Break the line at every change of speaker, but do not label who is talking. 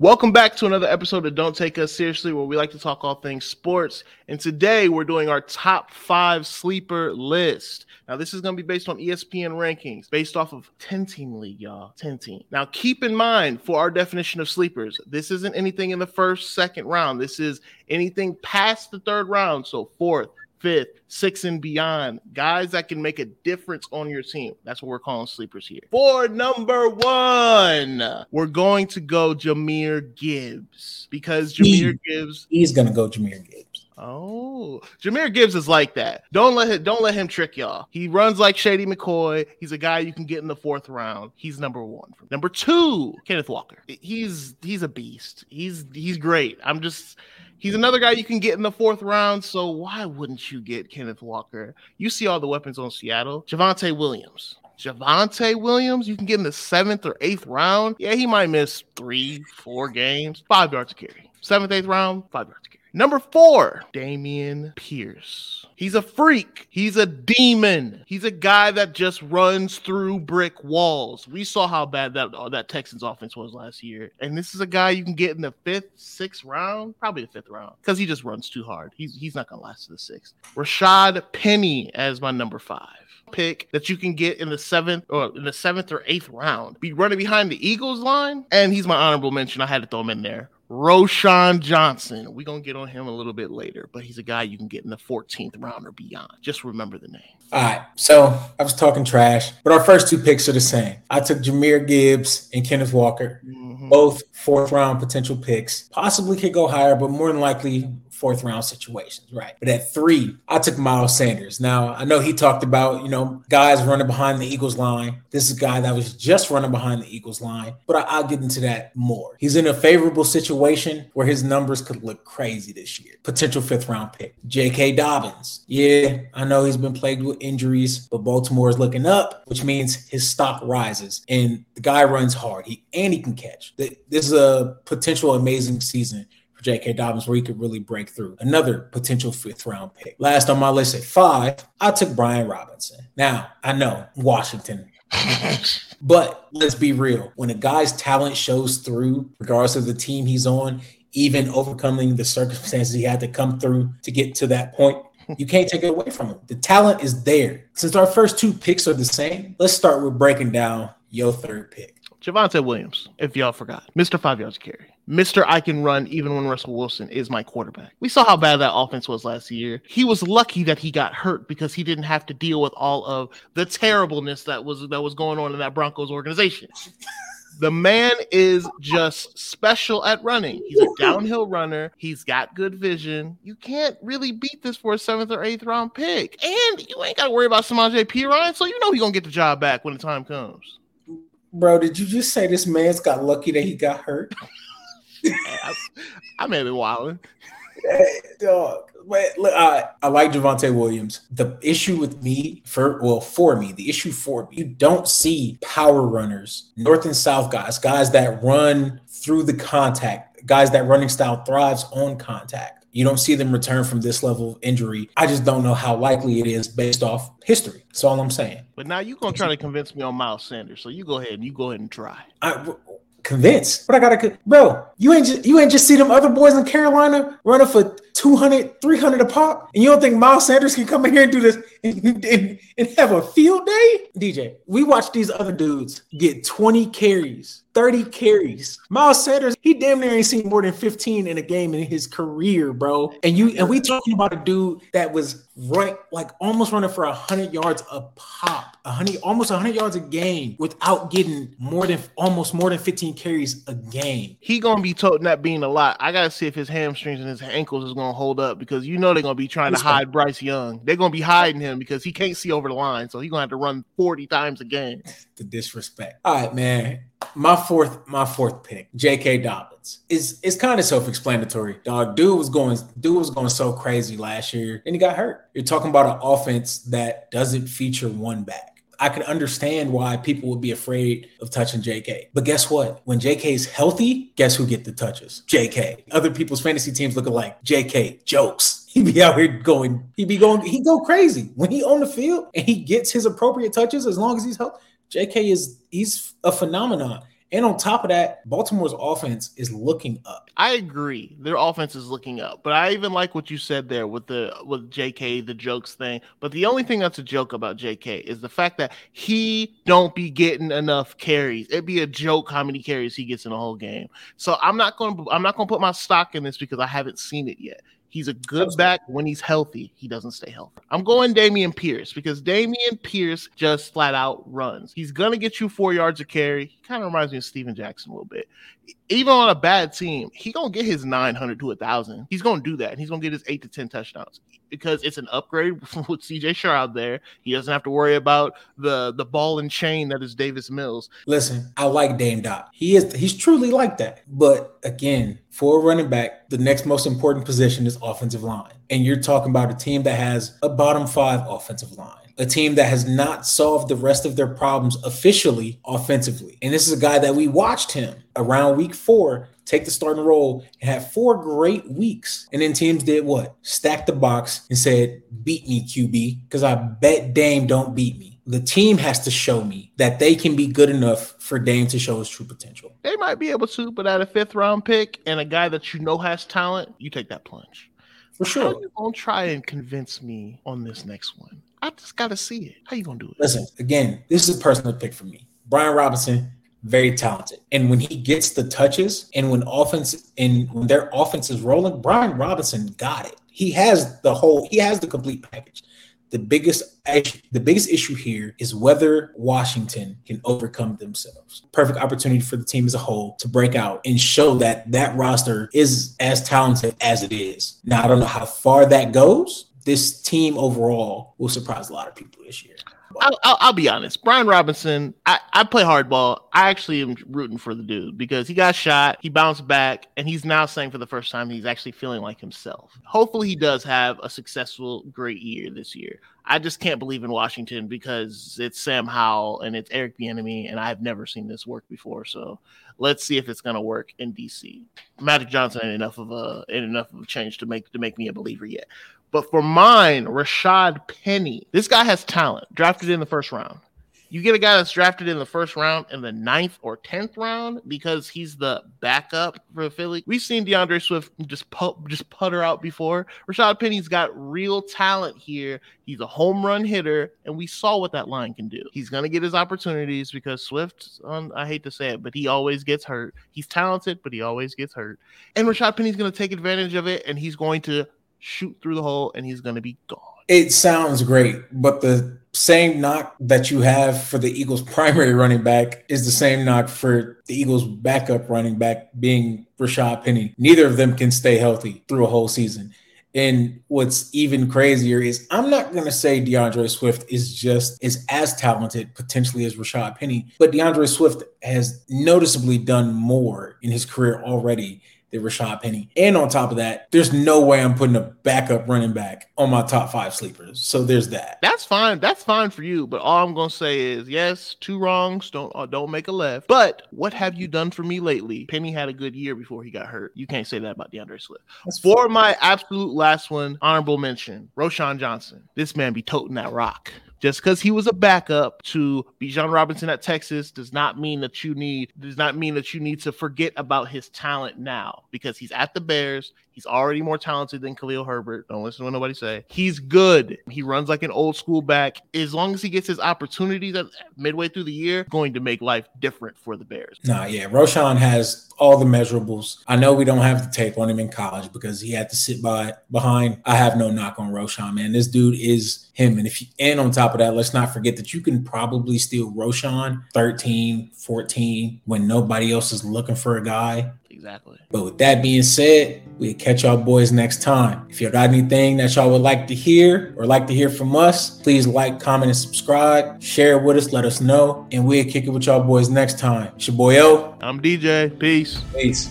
Welcome back to another episode of Don't Take Us Seriously, where we like to talk all things sports. And today we're doing our top five sleeper list. Now, this is going to be based on ESPN rankings, based off of 10 team league, y'all. 10 team. Now, keep in mind for our definition of sleepers, this isn't anything in the first, second round. This is anything past the third round. So, fourth, fifth, sixth, and beyond. Guys that can make a difference on your team. That's what we're calling sleepers here. For number one, we're going to go Jahmyr Gibbs because Jahmyr
He-
Gibbs.
He's gonna go Jahmyr Gibbs.
Oh, Jahmyr Gibbs is like that. Don't let him, don't let him trick y'all. He runs like Shady McCoy. He's a guy you can get in the fourth round. He's number one. Number two, Kenneth Walker. He's he's a beast. He's he's great. I'm just he's another guy you can get in the fourth round. So why wouldn't you get Kenneth Walker? You see all the weapons on Seattle. Javonte Williams. Javonte Williams, you can get in the seventh or eighth round. Yeah, he might miss three, four games, five yards to carry. Seventh, eighth round, five yards. Number four, Dameon Pierce. He's a freak. He's a demon. He's a guy that just runs through brick walls. We saw how bad that uh, that Texans offense was last year, and this is a guy you can get in the fifth, sixth round, probably the fifth round, because he just runs too hard. He's he's not gonna last to the sixth. Rashad Penny as my number five pick that you can get in the seventh or in the seventh or eighth round. Be running behind the Eagles line, and he's my honorable mention. I had to throw him in there. Roschon Johnson. We're gonna get on him a little bit later, but he's a guy you can get in the 14th round or beyond. Just remember the name.
All right, so I was talking trash, but our first two picks are the same. I took Jahmyr Gibbs and Kenneth Walker,
Mhm.
both fourth round potential picks. Possibly could go higher, but more than likely fourth round situations, right? But at three, I took Miles Sanders. Now I know he talked about you know guys running behind the Eagles line. This is a guy that was just running behind the Eagles line, but I, I'll get into that more. He's in a favorable situation where his numbers could look crazy this year. Potential fifth round pick, J.K. Dobbins. Yeah, I know he's been plagued with injuries, but Baltimore is looking up, which means his stock rises. And the guy runs hard. He and he can catch. This is a potential amazing season J.K. Dobbins where he could really break through. Another potential fifth round pick. Last on my list at five, I took Brian Robinson. Now, I know Washington but let's be real. When a guy's talent shows through, regardless of the team he's on, even overcoming the circumstances he had to come through to get to that point, you can't take it away from him. The talent is there. Since our first two picks are the same, let's start with breaking down your third pick.
Javonte Williams, if y'all forgot, Mr. Five Yards Carry. Mr. I can run even when Russell Wilson is my quarterback. We saw how bad that offense was last year. He was lucky that he got hurt because he didn't have to deal with all of the terribleness that was that was going on in that Broncos organization. The man is just special at running. He's a downhill runner. He's got good vision. You can't really beat this for a seventh or eighth round pick. And you ain't got to worry about Samaje Perine, so you know he's going to get the job back when the time comes.
Bro, did you just say this man's got lucky that he got hurt?
I, I may be wilding.
Hey, dog. Wait, look, I, I like Javonte Williams. The issue with me, for well, for me, the issue for me, you don't see power runners, north and south guys, guys that run through the contact, guys that running style thrives on contact. You don't see them return from this level of injury. I just don't know how likely it is based off history. That's all I'm saying.
But now you're gonna try to convince me on Miles Sanders. So you go ahead and you go ahead and try.
I convinced, but I gotta, bro. You ain't just, you ain't just see them other boys in Carolina running for 200, 300 a pop, and you don't think Miles Sanders can come in here and do this and, and, and have a field day? DJ, we watched these other dudes get 20 carries, 30 carries. Miles Sanders, he damn near ain't seen more than 15 in a game in his career, bro. And you and we talking about a dude that was right, like almost running for 100 yards a pop, 100, almost 100 yards a game without getting more than almost more than 15 carries a game.
He gonna be toting that being a lot. I gotta see if his hamstrings and his ankles is gonna hold up because you know they're gonna be trying to
Who's that?
hide Bryce Young. They're gonna be hiding him because he can't see over the line, so he's gonna have to run 40 times a game.
the disrespect. All right, man. My fourth, my fourth pick, J.K. Dobbins. is it's kind of self-explanatory. Dog, dude was going, dude was going so crazy last year, and he got hurt. You're talking about an offense that doesn't feature one back. I can understand why people would be afraid of touching JK. But guess what? When JK is healthy, guess who get the touches? JK. Other people's fantasy teams look like JK. Jokes. He'd be out here going, he'd be going, he'd go crazy. When he on the field and he gets his appropriate touches as long as he's healthy. JK is he's a phenomenon. And on top of that, Baltimore's offense is looking up.
I agree. Their offense is looking up. But I even like what you said there with the with JK, the jokes thing. But the only thing that's a joke about JK is the fact that he don't be getting enough carries. It'd be a joke how many carries he gets in a whole game. So I'm not to I'm not to put my stock in this because I haven't seen it yet. He's a good back when he's healthy. He doesn't stay healthy. I'm going Dameon Pierce because Dameon Pierce just flat out runs. He's gonna get you four yards of carry. He kind of reminds me of Steven Jackson a little bit. Even on a bad team, he gonna get his 900 to a 1,000. He's gonna do that. He's gonna get his eight to 10 touchdowns because it's an upgrade with CJ Stroud there. He doesn't have to worry about the the ball and chain that is Davis Mills.
Listen, I like Dame Dot. He is he's truly like that. But again, for a running back, the next most important position is offensive line. And you're talking about a team that has a bottom five offensive line, a team that has not solved the rest of their problems officially offensively. And this is a guy that we watched him around week four take the starting role and have four great weeks. And then teams did what? Stacked the box and said, beat me, QB, because I bet Dame don't beat me the team has to show me that they can be good enough for Dame to show his true potential.
They might be able to, but at a fifth round pick and a guy that you know has talent, you take that plunge.
For sure. How
you gonna try and convince me on this next one? I just gotta see it. How you gonna do it?
Listen, again, this is a personal pick for me. Brian Robinson, very talented. And when he gets the touches and when offense and when their offense is rolling, Brian Robinson got it. He has the whole, he has the complete package. The biggest the biggest issue here is whether Washington can overcome themselves. Perfect opportunity for the team as a whole to break out and show that that roster is as talented as it is. Now I don't know how far that goes. This team overall will surprise a lot of people this year.
I'll, I'll, I'll, be honest. Brian Robinson, I, I play hardball. I actually am rooting for the dude because he got shot, he bounced back, and he's now saying for the first time he's actually feeling like himself. Hopefully, he does have a successful, great year this year. I just can't believe in Washington because it's Sam Howell and it's Eric Bieniemy, and I've never seen this work before. So let's see if it's going to work in DC. Magic Johnson ain't enough of a ain't enough of a change to make to make me a believer yet. But for mine, Rashad Penny, this guy has talent, drafted in the first round. You get a guy that's drafted in the first round in the ninth or tenth round because he's the backup for Philly. We've seen D'Andre Swift just put, just putter out before. Rashad Penny's got real talent here. He's a home run hitter, and we saw what that line can do. He's gonna get his opportunities because Swift, um, I hate to say it, but he always gets hurt. He's talented, but he always gets hurt. And Rashad Penny's gonna take advantage of it, and he's going to shoot through the hole, and he's gonna be gone.
It sounds great, but the same knock that you have for the Eagles' primary running back is the same knock for the Eagles' backup running back being Rashad Penny. Neither of them can stay healthy through a whole season. And what's even crazier is I'm not going to say D'Andre Swift is just is as talented potentially as Rashad Penny, but D'Andre Swift has noticeably done more in his career already than Rashad Penny. And on top of that, there's no way I'm putting a backup running back on my top five sleepers. So there's that.
That's fine. That's fine for you. But all I'm gonna say is yes, two wrongs don't uh, don't make a left. But what have you done for me lately? Penny had a good year before he got hurt. You can't say that about D'Andre Swift. That's for my absolute last one, honorable mention, Roschon Johnson. This man be toting that rock. Just because he was a backup to Bijan Robinson at Texas does not mean that you need does not mean that you need to forget about his talent now because he's at the Bears. He's already more talented than Khalil Herbert. Don't listen to what nobody say. He's good. He runs like an old school back. As long as he gets his opportunities at midway through the year, going to make life different for the Bears.
Nah, yeah. Roschon has all the measurables. I know we don't have the tape on him in college because he had to sit by behind. I have no knock on Roschon, man. This dude is him. And if you, and on top of that, let's not forget that you can probably steal Roschon 13, 14 when nobody else is looking for a guy.
Exactly.
But with that being said, we'll catch y'all boys next time. If you got anything that y'all would like to hear or like to hear from us, please like, comment, and subscribe. Share it with us, let us know, and we'll kick it with y'all boys next time. It's your boy O.
I'm DJ. Peace.
Peace.